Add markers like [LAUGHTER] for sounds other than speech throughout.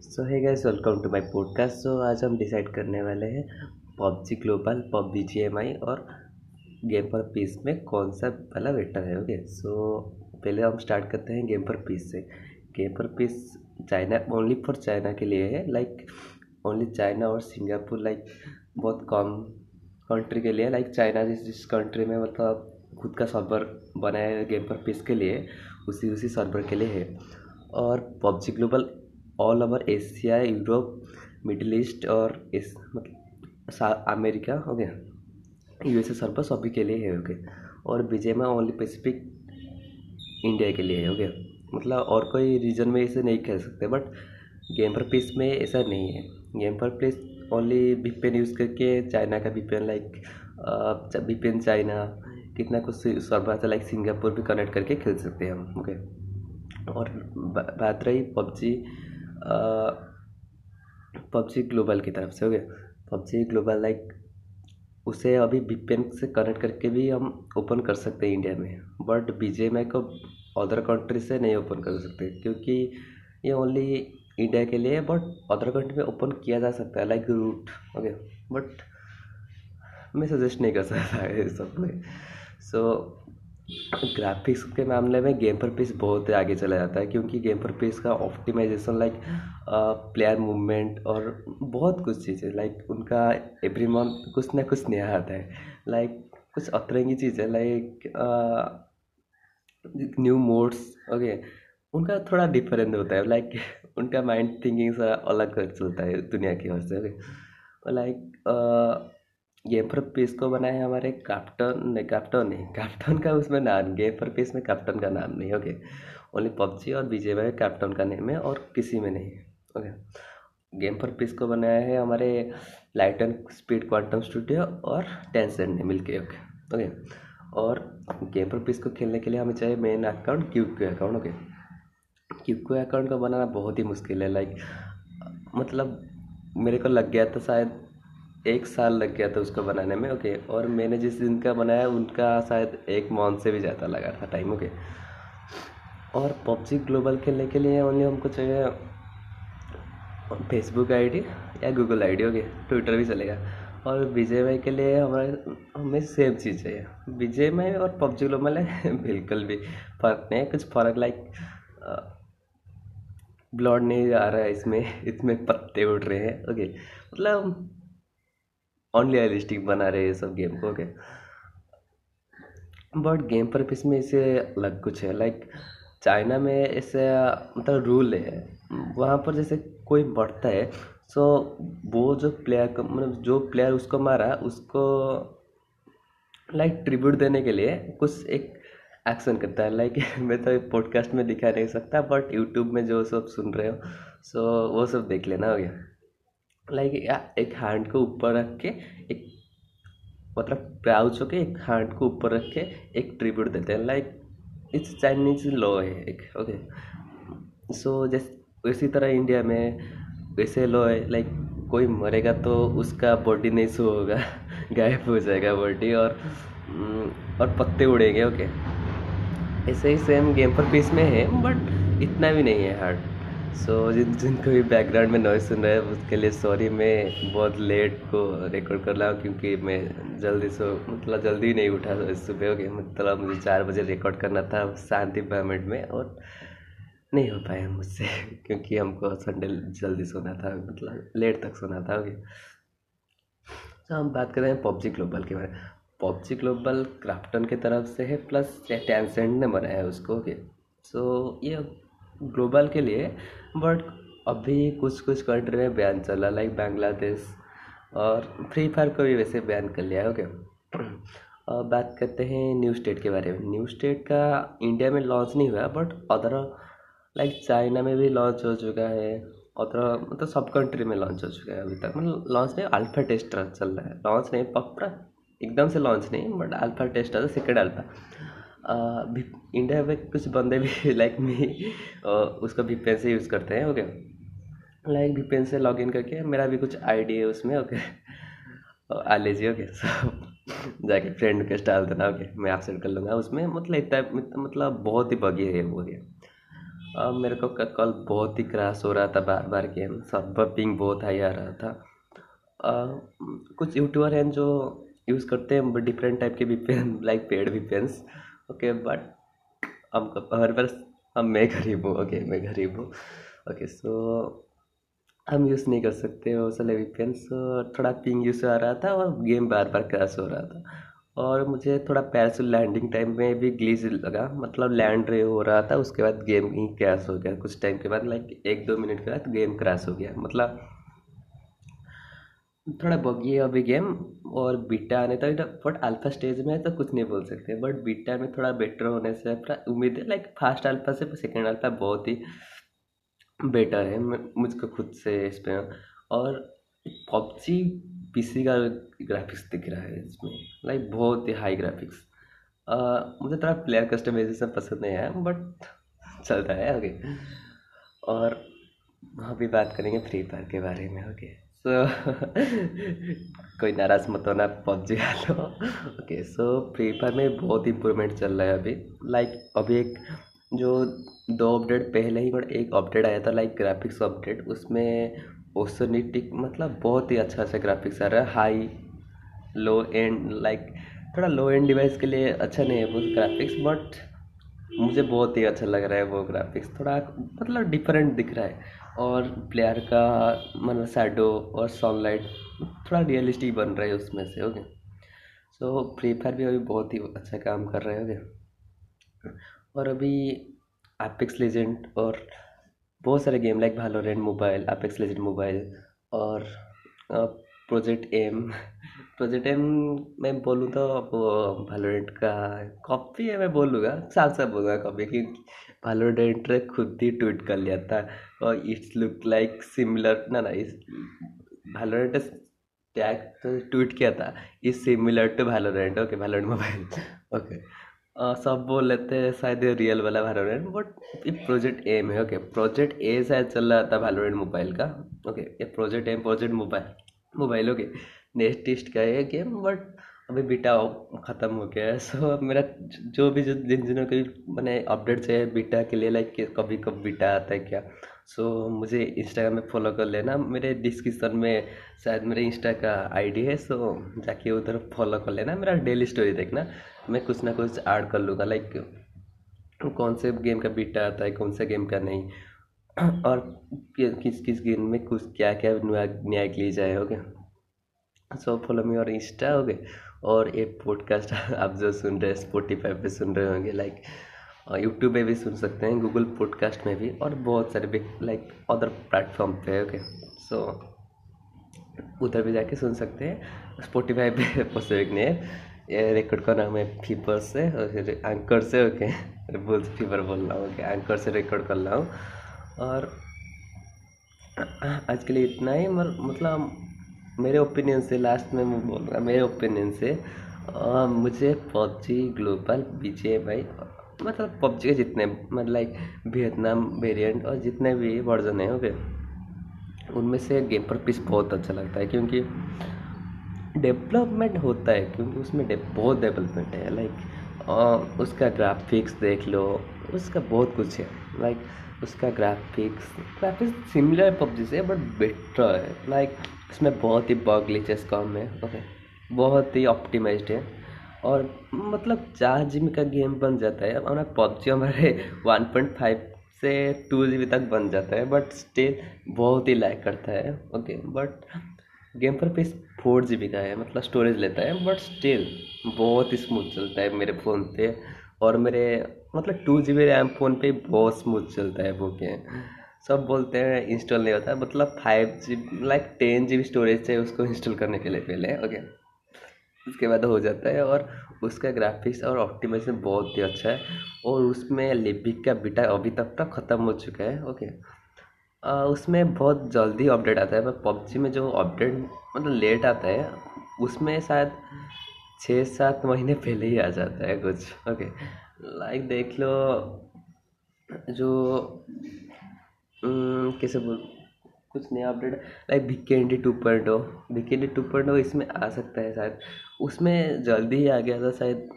सो है guys welcome to my podcast so आज हम डिसाइड करने वाले हैं PUBG global pub B G M I और गेम पर पीस में कौन सा वाला बेटर है ओके सो पहले हम स्टार्ट करते हैं गेम पर पीस से। Game for peace China only for China के लिए है। लाइक ओनली चाइना और सिंगापुर लाइक बहुत कम कंट्री के लिए। लाइक चाइना जिस जिस कंट्री में मतलब खुद का सर्वर बनाया गेम पर पीस के लिए, उसी उसी सर्वर के लिए है। और PUBG global all over Asia Europe middle east और इस मतलब अमेरिका हो गया। यूएसए सर्वर सभी के लिए है ओके और विजय में ओनली पेसिफिक इंडिया के लिए है ओके मतलब और कोई रीजन में इसे नहीं खेल सकते बट गेम पर पीस में ऐसा नहीं है। Game for place only VPN use करके चाइना का वीपेन लाइक वीपेन चाइना कितना कुछ सर्वर लाइक सिंगापुर भी कनेक्ट करके खेल सकते हैं हम ओके और बात रही पबजी पबजी ग्लोबल की तरफ़ से गया। पबजी ग्लोबल लाइक उसे अभी वीपेन से कनेक्ट करके भी हम ओपन कर सकते हैं इंडिया में। बट बी जे को अदर कंट्री से नहीं ओपन कर सकते, क्योंकि ये ओनली इंडिया के लिए है बट अदर कंट्री में ओपन किया जा सकता है लाइक रूट ओके बट मैं सजेस्ट नहीं कर सकता [LAUGHS] है सब में। सो ग्राफिक्स के मामले में गेम पर पीस बहुत आगे चला जाता है, क्योंकि गेम पर पीस का ऑप्टिमाइजेशन लाइक प्लेयर मूवमेंट और बहुत कुछ चीज़ें लाइक उनका एवरी मंथ कुछ ना कुछ नया आता है। लाइक कुछ अतरंगी चीज़ लाइक न्यू मोड्स ओके उनका थोड़ा डिफरेंट होता है। लाइक [LAUGHS] उनका माइंड थिंकिंग सा अलग चलता है दुनिया की ओर से okay like game for peace को बनाए हमारे कैप्टन ने कैप्टन नहीं कैप्टन [LAUGHS] का उसमें नाम गेम पर पीस में कैप्टन का नाम नहीं ओके ओनली पबजी और बीजे में कैप्टन का नेम है और किसी में नहीं ओके गेम पर पीस को बनाया है हमारे light and speed quantum studio और टेंसेंट ने मिलके ओके ओके और गेम पर पीस को खेलने के लिए हमें चाहिए main account Q Q account okay Q Q account को बनाना बहुत ही मुश्किल है लाइक मतलब मेरे को लग गया था शायद एक साल लग गया था उसको बनाने में ओके और मैंने जिस दिन का बनाया, उनका शायद एक मंथ से भी ज़्यादा लगा था टाइम ओके और पबजी ग्लोबल खेलने के लिए ओनली हमको चाहिए फेसबुक आईडी या गूगल आईडी ओके ट्विटर भी चलेगा। और विजय भाई के लिए हमारे, हमें सेम चीज़ चाहिए। विजय में और पबजी ग्लोबल है? [LAUGHS] बिल्कुल भी फ़र्क नहीं है, कुछ फ़र्क लाइक ब्लड नहीं आ रहा है इसमें [LAUGHS] इसमें पत्ते उड़ रहे हैं ओके मतलब अनरियलिस्टिक बना रहे ये सब गेम को ओके बट गेम पर इसमें इसे अलग कुछ है। लाइक चाइना में ऐसे मतलब रूल है। वहाँ पर जैसे कोई बढ़ता है सो वो जो प्लेयर को मतलब जो प्लेयर उसको मारा, उसको लाइक ट्रिब्यूट देने के लिए कुछ एक एक्शन करता है। लाइक [LAUGHS] मैं तो पॉडकास्ट में दिखा नहीं सकता बट यूट्यूब में जो सब सुन रहे हो सो वो सब देख लेना हो गया। लाइक एक हैंड को ऊपर रख के एक मतलब क्राउच होके एक हैंड को ऊपर रख के एक ट्रिब्यूट देते हैं। लाइक इट्स चाइनीज़ लॉ है एक ओके सो जैसे इसी तरह इंडिया में वैसे लॉ है, लाइक कोई मरेगा तो उसका बॉडी नहीं सो होगा, [LAUGHS] गायब हो जाएगा बॉडी और और पत्ते उड़ेंगे ओके ऐसे ही सेम गेम पर पीस में है बट इतना भी नहीं है हार्ड सो so, जिन जिनको भी बैकग्राउंड में नॉइज़ सुन रहा है उसके लिए सॉरी मैं बहुत लेट को रिकॉर्ड कर रहा हूँ क्योंकि मैं जल्दी से मतलब जल्दी नहीं उठा सुबह हो गया मतलब मुझे चार बजे रिकॉर्ड करना था शांति पेमेंट में और नहीं हो पाया मुझसे [LAUGHS] क्योंकि हमको संडे जल्दी सोना था मतलब लेट तक सोना था ओके तो हम बात कर रहे हैं पबजी ग्लोबल के बारे में। पबजी ग्लोबल क्राफ्टन की तरफ़ से है प्लस टेंसेंट ने बनाया है उसको ओके सो ये ग्लोबल के लिए, बट अभी कुछ कुछ कंट्री में बैन चला लाइक बांग्लादेश और फ्री फायर को भी वैसे बैन कर लिया है ओके [CLEARS THROAT] अब बात करते हैं न्यू स्टेट के बारे में। न्यू स्टेट का इंडिया में लॉन्च नहीं हुआ बट अदर लाइक चाइना में भी लॉन्च हो चुका है अदर मतलब सब कंट्री में लॉन्च हो चुका है अभी तक। मतलब लॉन्च नहीं अल्फ़ा टेस्ट चल रहा है। लॉन्च नहीं पक्का एकदम से लॉन्च नहीं but alpha test second alpha India में कुछ बंदे भी [LAUGHS] लाइक मी उसका भी पेन से यूज़ करते हैं ओके लाइक भी पेन से लॉग इन करके मेरा भी कुछ आईडी है उसमें ओके आ लीजिए ओके [LAUGHS] सब जाके फ्रेंड रिक्वेस्ट डाल देना ओके मैं एक्सेप्ट कर लूँगा उसमें मतलब इतना मतलब बहुत ही बगी है वो गया अब मेरे को कल बहुत ही क्रैश हो रहा था बार बार गेम सब पिंग बहुत हाई आ रहा था। आ, कुछ यूट्यूबर हैं जो यूज़ करते हैं डिफरेंट टाइप के VPN like paid VPNs okay but हम हर बार हम मैं गरीब हूँ ओके मैं गरीब हूँ ओके सो हम यूज़ नहीं कर सकते वो साले वीपीएन सो थोड़ा पिंग यूज़ आ रहा था और गेम बार बार क्रैश हो रहा था। और मुझे थोड़ा पैरासूट लैंडिंग टाइम में भी ग्लीज लगा मतलब लैंड रे हो रहा था, उसके बाद गेम ही क्रैश हो गया। कुछ टाइम के बाद लाइक एक दो मिनट के बाद गेम क्रैश हो गया। मतलब थोड़ा बगी है अभी गेम और बीटा आने तक बट अल्फ़ा स्टेज में है तो कुछ नहीं बोल सकते बट बीटा में थोड़ा बेटर होने से, थोड़ा उम्मीद है लाइक फ़र्स्ट अल्फ़ा से सेकेंड अल्फ़ा बहुत ही बेटर है मुझको खुद से इस पर और पबजी पीसी का ग्राफिक्स दिख रहा है इसमें लाइक बहुत ही हाई ग्राफिक्स मुझे थोड़ा प्लेयर कस्टमाइजेशन पसंद नहीं आया बट चलता है ओके और वहाँ भी बात करेंगे फ्री फायर के बारे में ओके सो [LAUGHS] कोई नाराज़ मत होना पबजी लो। ओके सो फ्री फायर में बहुत इम्प्रूवमेंट चल रहा है अभी। लाइक like, अभी एक जो दो अपडेट पहले ही एक अपडेट आया था लाइक ग्राफिक्स अपडेट उसमें ओसोनिटिक मतलब बहुत ही अच्छा अच्छा ग्राफिक्स आ रहा है। हाई लो एंड लाइक थोड़ा लो एंड डिवाइस के लिए अच्छा नहीं है वो ग्राफिक्स बट मुझे बहुत ही अच्छा लग रहा है वो ग्राफिक्स थोड़ा मतलब डिफरेंट दिख रहा है। और प्लेयर का मतलब शैडो और सनलाइट थोड़ा रियलिस्टिक बन रहा है उसमें से ओके सो फ्री फायर भी अभी बहुत ही अच्छा काम कर रहे हैं ओके और अभी एपिक्स लेजेंड और बहुत सारे game like Valorant mobile epics legend mobile और प्रोजेक्ट एम प्रोजेक्ट एम मैं बोलूँ तो भालोरेंट का कॉपी है मैं बोलूँगा साफ़ साफ़ बोलूँगा कॉपी कि भालोरेंट ने खुद ही ट्वीट कर लिया था। और इट्स लुक लाइक सिमिलर ना ना इस भालोरेंट टैग तो ट्वीट किया था। Is similar to Valorant okay Valorant mobile okay सब बोल लेते हैं शायद रियल वाला भालोरेंट बट ये प्रोजेक्ट एम है ओके प्रोजेक्ट ए शायद चल रहा था भालोरेंट मोबाइल का। ओके ये project M project mobile mobile okay next test का है गेम बट अभी बीटा ख़त्म हो गया है। सो मेरा जो भी जो जिन जिनों के मैंने अपडेट्स है बीटा के लिए लाइक कभी कब बीटा आता है क्या? सो मुझे इंस्टाग्राम में फॉलो कर लेना। मेरे डिस्क्रिप्शन में शायद मेरे इंस्टा का आईडी है सो जाके उधर फॉलो कर लेना। मेरा डेली स्टोरी देखना। मैं कुछ ना कुछ ऐड कर लूँगा। लाइक कौन से गेम का बीटा आता है, कौन सा गेम का नहीं। और किस किस गेम में कुछ क्या क्या नया नया जाए हो गया सो फॉलो मी और इंस्टा हो गए और ये पॉडकास्ट आप जो सुन रहे हैं स्पोटीफाई पे सुन रहे होंगे लाइक यूट्यूब पे भी सुन सकते हैं गूगल पॉडकास्ट में भी और बहुत सारे भी लाइक अदर प्लेटफॉर्म पे ओके सो उधर भी जाके सुन सकते हैं। स्पोटीफाई पे [LAUGHS] पॉसिबल नहीं है। ये रिकॉर्ड का नाम है फीवर से और फिर एंकर से ओके बोल फीवर बोल रहा हूँ ओके एंकर से रिकॉर्ड कर रहा हूँ। और आज के लिए इतना ही मर मतलब मेरे ओपिनियन से लास्ट में मैं बोल रहा मेरे ओपिनियन से आ, मुझे पबजी ग्लोबल बी भाई मतलब पबजी के जितने मतलब लाइक वियतनाम वेरिएंट और जितने भी वर्जन हैं ओके उनमें से गेम पर पीस बहुत अच्छा लगता है क्योंकि डेवलपमेंट होता है क्योंकि उसमें बहुत डेवलपमेंट है। लाइक उसका ग्राफिक्स देख लो, उसका बहुत कुछ है। लाइक उसका ग्राफिक्स ग्राफिक्स सिमिलर पबजी से बट बेटर है। लाइक इसमें बहुत ही बग ग्लिचेस कम है ओके बहुत ही ऑप्टिमाइज्ड है। और मतलब चार जी बी का गेम बन जाता है, और पबजी हमारे वन पॉइंट फाइव से टू जी बी तक बन जाता है बट स्टिल बहुत ही लाइक करता है ओके बट गेम पर पे फोर जी बी का है मतलब स्टोरेज लेता है बट स्टिल बहुत ही स्मूथ चलता है मेरे फ़ोन पे, और मेरे मतलब two G B RAM phone पे बहुत स्मूथ चलता है वो गेम सब बोलते हैं इंस्टॉल नहीं होता मतलब five G like ten G B storage चाहिए उसको इंस्टॉल करने के लिए पहले ओके उसके बाद हो जाता है और उसका ग्राफिक्स और ऑप्टिमाइजेशन बहुत ही अच्छा है और उसमें लिपिक का बीटा अभी तक तक ख़त्म हो चुका है ओके आ, उसमें बहुत जल्दी अपडेट आता है पर पबजी में जो अपडेट मतलब लेट आता है उसमें शायद छः सात महीने पहले ही आ जाता है कुछ ओके लाइक देख लो जो कैसे बोल कुछ नया update like Vikendi two point हो वीकेंडी टू पॉइंट हो इसमें आ सकता है शायद। उसमें जल्दी ही आ गया था शायद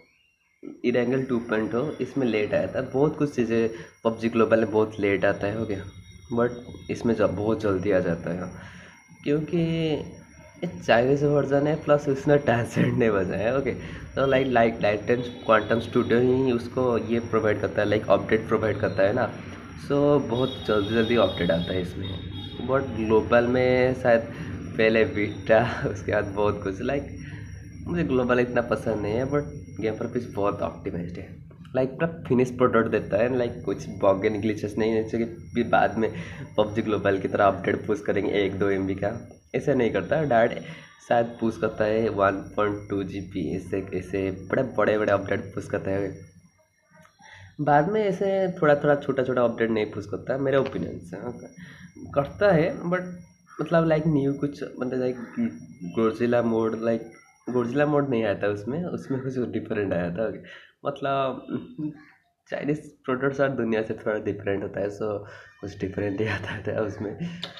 इरेंगल टू पॉइंट हो इसमें लेट आया था। बहुत कुछ चीज़ें पबजी ग्लोबल में बहुत लेट आता है हो गया। बट इसमें जब बहुत जल्दी आ जाता है। क्योंकि चाइनीज़ वर्जन है प्लस उसने ट्रांसलेट नहीं बजाया ओके तो like like light and quantum studio ही उसको ये प्रोवाइड करता है लाइक अपडेट प्रोवाइड करता है ना। सो so, बहुत जल्दी जल्दी अपडेट आता है इसमें। बट ग्लोबल में शायद पहले बीटा [LAUGHS] उसके बाद बहुत कुछ। लाइक मुझे ग्लोबल इतना पसंद नहीं है बट गेम पर पीस बहुत ऑप्टिमाइज्ड है। लाइक पूरा फिनिश प्रोडक्ट देता है लाइक कुछ बॉगन ग्लिचेस नहीं जैसे कि बाद में पबजी ग्लोबल की तरह अपडेट पुश करेंगे एक दो एमबी का। ऐसे नहीं करता डायरेक्ट शायद पुश करता है one point two G P ऐसे ऐसे बड़े बड़े बड़े अपडेट पूछ करता है। बाद में ऐसे थोड़ा थोड़ा छोटा छोटा अपडेट नहीं पुश करता, मेरे ओपिनियन से करता है बट मतलब लाइक न्यू कुछ मतलब like Godzilla mode like Godzilla mode नहीं आया था उसमें उसमें कुछ डिफरेंट आया था। मतलब चाइनीज़ प्रोडक्ट्स और दुनिया से थोड़ा डिफरेंट होता है सो कुछ डिफरेंट ही आता था उसमें।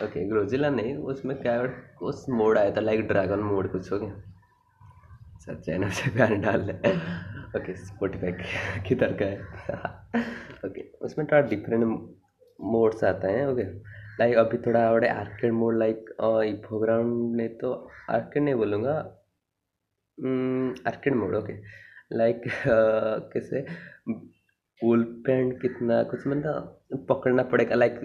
ओके ग्रोजिला नहीं, उसमें क्या उस मोड आया था लाइक ड्रैगन मोड कुछ हो गया। सर चाइना से गाने डाल रहे ओके स्पोटिफाई किधर का है? [LAUGHS] ओके उसमें थोड़ा डिफरेंट मोड्स आते हैं ओके लाइक अभी थोड़ा बड़े आर्केड मोड लाइक प्रोग्राम ने तो आर्केड नहीं बोलूँगा आर्केड मोड ओके लाइक कैसे? फुल पेंट कितना, कुछ मतलब पकड़ना पड़ेगा लाइक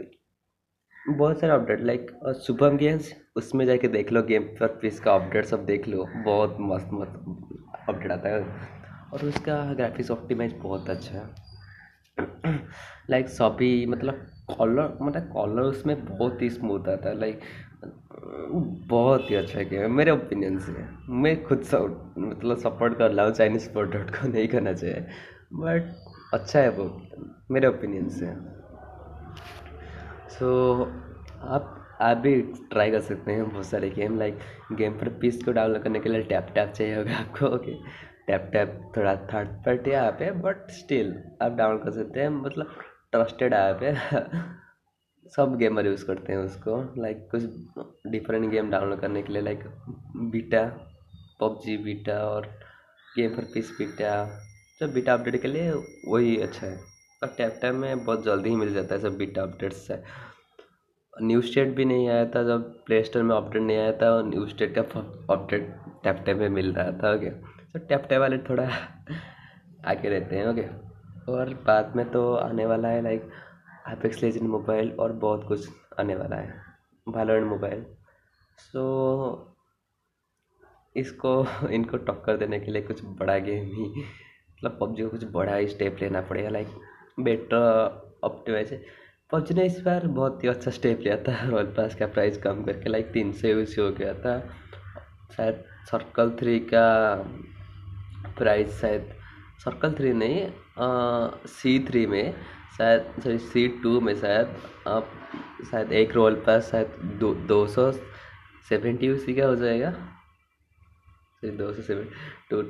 बहुत सारे अपडेट लाइक सुपर गेम्स उसमें जाके देख लो गेम पर पीस का अपडेट सब देख लो, बहुत मस्त मस्त अपडेट आता है। और उसका ग्राफिक्स ऑप्टिमाइज बहुत अच्छा है। [CLEARS THROAT] लाइक सभी मतलब कॉलर मतलब कॉलर उसमें बहुत ही स्मूथ आता है लाइक बहुत ही अच्छा गेम है मेरे ओपिनियन से। मैं खुद सब मतलब सपोर्ट कर रहा हूँ चाइनीज़ स्पोर्ट प्रोडक्ट को नहीं करना चाहिए। बट अच्छा है वो मेरे ओपिनियन से। सो so, आप आप भी ट्राई कर सकते हैं बहुत सारे game like game for peace को डाउनलोड करने के लिए टैप टैप चाहिए होगा आपको ओके टैप टैप थोड़ा थर्ड पार्टी ऐप है बट स्टिल आप डाउनलोड कर सकते हैं मतलब ट्रस्टेड ऐप है। सब गेमर यूज़ करते हैं उसको। लाइक कुछ डिफरेंट गेम डाउनलोड करने के लिए लाइक बीटा पबजी बीटा और गेम पर पीस बीटा जब बीटा अपडेट के लिए वही अच्छा है। और टैप टैप में बहुत जल्दी ही मिल जाता है सब बीटा अपडेट्स से। न्यू स्टेट भी नहीं आया था जब प्ले स्टोर में अपडेट नहीं आया था न्यू स्टेट का अपडेट टैप टैप में मिल रहा था ओके तो टैप टैप वाले थोड़ा [LAUGHS] आके रहते हैं ओके और बाद में तो आने वाला है लाइक एपेक्स लेजेंड मोबाइल और बहुत कुछ आने वाला है। वालोरेंट मोबाइल सो इसको, इनको टक्कर देने के लिए कुछ बड़ा गेम ही मतलब पबजी को कुछ बड़ा ही स्टेप लेना पड़ेगा। लाइक बेटर ऑप्टिमाइज पबजी ने इस बार बहुत ही अच्छा स्टेप लिया था। रॉयल पास का प्राइस कम करके लाइक तीन सौ यूसी हो गया था। शायद सर्कल थ्री का प्राइस शायद सर्कल थ्री नहीं सी थ्री में शायद सॉरी सीट टू में शायद आप शायद एक रोल पर शायद दो दो सौ सेवेंटी यूसी का हो जाएगा? सॉरी दो सौ seven two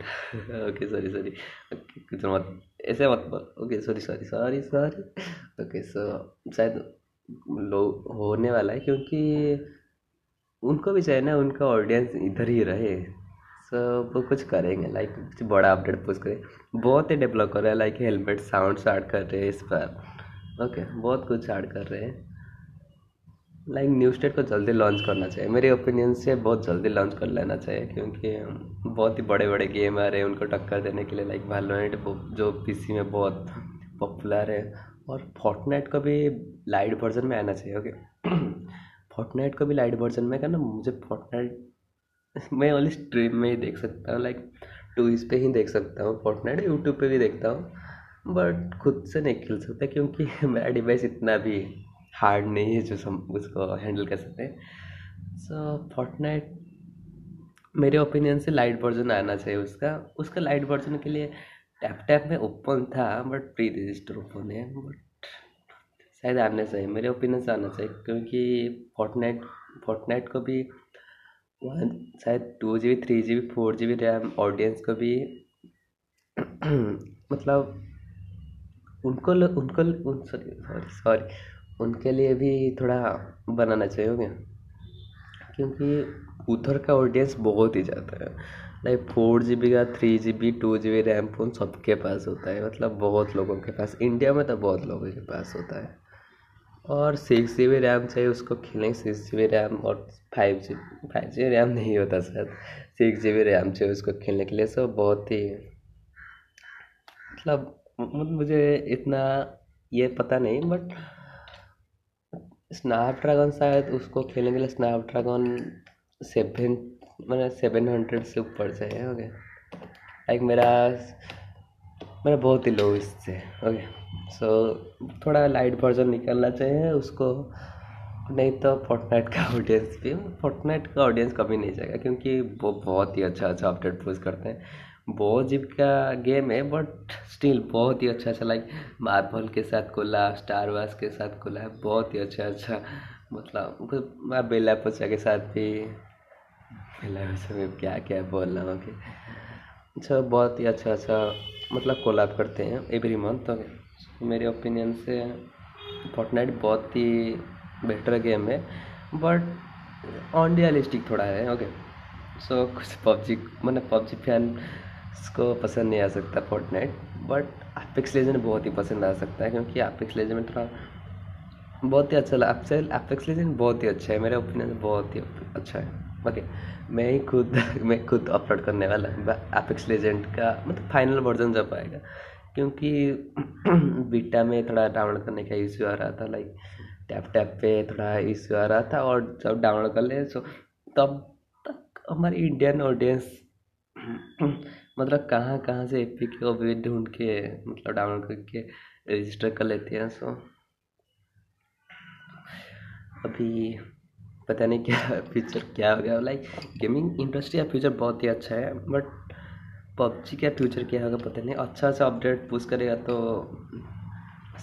okay sorry sorry कुछ मत, ऐसे मत बोल okay sorry sorry sorry sorry okay so शायद लो, होने वाला है क्योंकि उनको भी चाहिए ना, उनका ऑडियंस इधर ही रहे। सो वो कुछ करेंगे लाइक कुछ बड़ा अपडेट पुश करें बहुत ही डेवलप कर रहे हैं लाइक हेलमेट साउंड ऐड कर रहे हैं इस पर। ओके बहुत कुछ ऐड कर रहे हैं। लाइक न्यू स्टेट को जल्दी लॉन्च करना चाहिए। मेरे ओपिनियन से बहुत जल्दी लॉन्च कर लेना चाहिए, क्योंकि बहुत ही बड़े बड़े गेम आ रहे हैं, उनको टक्कर देने के लिए लाइक वैलोरेंट जो पीसी में बहुत पॉपुलर है। और फोर्टनाइट का भी लाइट वर्जन में आना चाहिए ओके फोर्टनाइट [CLEARS THROAT] को भी लाइट वर्जन में ना मुझे फोर्टनाइट [LAUGHS] मैं ओनली स्ट्रीम में ही देख सकता हूँ लाइक टू इस पे ही देख सकता हूँ फोर्टनाइट यूट्यूब पे भी देखता हूँ बट खुद से नहीं खेल सकता क्योंकि [LAUGHS] मेरा डिवाइस इतना भी हार्ड नहीं है जो सम, उसको हैंडल कर सकते हैं। सो फोर्टनाइट मेरे ओपिनियन से लाइट वर्जन आना चाहिए उसका। उसका लाइट वर्जन के लिए टैप टैप में ओपन था बट प्री रजिस्टर ओपन है बट शायद आना चाहिए। मेरे ओपिनियन से आना चाहिए, क्योंकि फोर्टनाइट फोर्टनाइट को भी वन, शायद two G B, three G B, four G B RAM, audience को भी [CLEARS THROAT] मतलब उनको उनको सॉरी सॉरी सॉरी, उनके लिए भी थोड़ा बनाना चाहिए हो गया क्योंकि उधर का ऑडियंस बहुत ही ज़्यादा है। लाइक फोर जी बी का, three G B, two G B RAM phone सबके पास होता है। मतलब बहुत लोगों के पास। इंडिया में तो बहुत लोगों के पास होता है। और सिक्स जी बी रैम चाहिए, उसको खेलने सिक्स जी बी रैम और five G five G RAM नहीं होता sir. Six G B RAM चाहिए उसको खेलने के लिए। सो बहुत ही मतलब मुझे इतना ये पता नहीं बट स्नैपड्रैगन शायद उसको खेलने के लिए स्नैपड्रैगन सेवन मैंने सेवन हंड्रेड से ऊपर से है ओके लाइक मेरा मेरा बहुत ही लो इससे ओके सो so, थोड़ा लाइट वर्जन निकलना चाहिए उसको नहीं तो फोर्टनाइट का ऑडियंस भी फोर्टनाइट का ऑडियंस कभी नहीं जाएगा क्योंकि वो बहुत ही अच्छा अच्छा अपडेट पोस्ट करते हैं। बहुत जिप का गेम है बट स्टिल बहुत ही अच्छा अच्छा लाइक मार्बल के साथ खुला स्टार वार्स के साथ है बहुत ही अच्छा अच्छा मतलब बेला पोचा के साथ भी बेला पोचा में क्या क्या बोल रहा हूँ कि अच्छा बहुत ही अच्छा अच्छा मतलब कोलाब करते हैं एवरी मंथ तो मेरे ओपिनियन से फोर्टनाइट बहुत ही बेटर गेम है बट अनरियलिस्टिक थोड़ा है ओके सो कुछ पबजी मैंने पबजी फ़ैन को पसंद नहीं आ सकता फोर्टनाइट बट एपिक्स लेजेंड बहुत ही पसंद आ सकता है, क्योंकि एपिक्स लेजेंड में थोड़ा बहुत ही अच्छा लगा एपिक्स लेजेंड बहुत ही अच्छा है, मेरे ओपिनियन से बहुत ही अच्छा है ओके मैं ही खुद, [LAUGHS] मैं खुद अपलोड करने वाला हूँ एपिक्स लेजेंड का मतलब फाइनल वर्जन जब आएगा क्योंकि [CLEARS THROAT] बीटा में थोड़ा डाउनलोड करने का इश्यू आ रहा था लाइक टैप टैप पे थोड़ा इश्यू आ रहा था और जब डाउनलोड कर ले सो तब तक हमारी इंडियन ऑडियंस [CLEARS THROAT] मतलब कहाँ कहाँ से एपी के भी ढूंढ के मतलब डाउनलोड करके रजिस्टर कर लेते हैं सो अभी पता नहीं क्या [LAUGHS] फ्यूचर क्या हो गया लाइक गेमिंग इंडस्ट्री का फ्यूचर बहुत ही अच्छा है बट पबजी का फ्यूचर क्या होगा पता नहीं। अच्छा अच्छा अपडेट पुश करेगा तो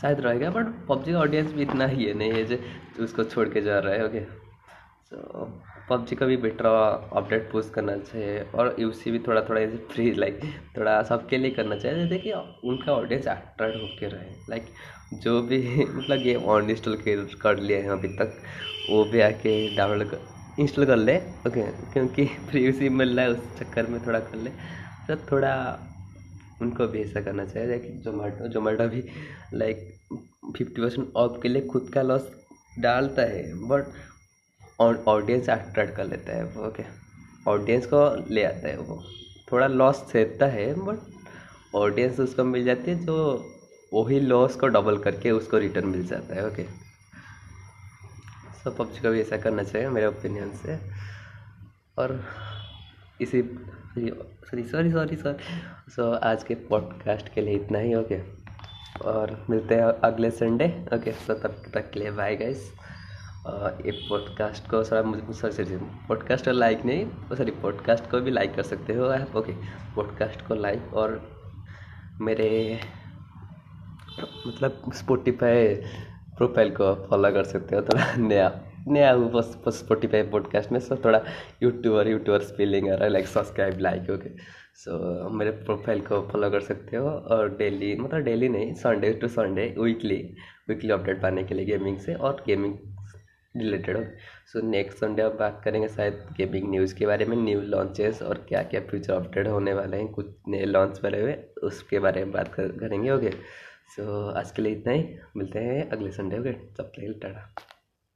शायद रहेगा बट पबजी का ऑडियंस भी इतना ही है, नहीं है जो उसको छोड़ के जा रहा है ओके सो पबजी का भी बेटर अपडेट पोस्ट करना चाहिए, और यूसी भी थोड़ा थोड़ा ऐसे फ्री लाइक थोड़ा सबके लिए करना चाहिए, जैसे कि उनका ऑडियंस अट्रैक्ट होके रहे। लाइक जो भी मतलब गेम ऑन इंस्टॉल कर लिए हैं अभी तक, वो भी आके डाउनलोड कर इंस्टॉल कर ले ओके क्योंकि [LAUGHS] फ्री यूसी मिल रहा है, उस चक्कर में थोड़ा कर ले। तो थोड़ा उनको भी ऐसा करना चाहिए लाइक जोमेटो जोमेटो भी लाइक फिफ्टी परसेंट ऑफ़ के लिए खुद का लॉस डालता है बट ऑडियंस अट्रैक्ट कर लेता है, वो ओके ऑडियंस को ले आता है वो। थोड़ा लॉस सहता है बट ऑडियंस उसको मिल जाती है, जो वही लॉस को डबल करके उसको रिटर्न मिल जाता है ओके सो पब्जी को भी ऐसा करना चाहिए, मेरे ओपिनियन से। और इसी sorry sorry sorry sir so आज के पॉडकास्ट के लिए इतना ही ओके और मिलते हैं अगले संडे ओके सो तब तक के लिए बाय गाइस ये पॉडकास्ट को सर, मुझे सॉरी पॉडकास्ट और लाइक नहीं सॉरी पॉडकास्ट को भी लाइक कर सकते हो, आप ओके पॉडकास्ट को लाइक और मेरे मतलब स्पोटिफाई प्रोफ़ाइल को फॉलो कर सकते हो, थोड़ा नया। नया हूँ बस बस स्पोटिफाई पॉडकास्ट में सो थोड़ा यूट्यूबर यूट्यूबर स्पेलिंग आ रहा है like subscribe like okay so मेरे प्रोफ़ाइल को फॉलो कर सकते हो और डेली मतलब डेली नहीं Sunday to Sunday weekly weekly update पाने के लिए गेमिंग से और गेमिंग रिलेटेड हो सो नेक्स्ट संडे अब बात करेंगे शायद गेमिंग न्यूज़ के बारे में न्यू लॉन्चेस और क्या क्या फ्यूचर अपडेट होने वाले हैं, कुछ नए लॉन्च वाले हुए, उसके बारे में बात करेंगे ओके सो आज के लिए इतना ही, मिलते हैं अगले संडे ओके तब तक टाटा.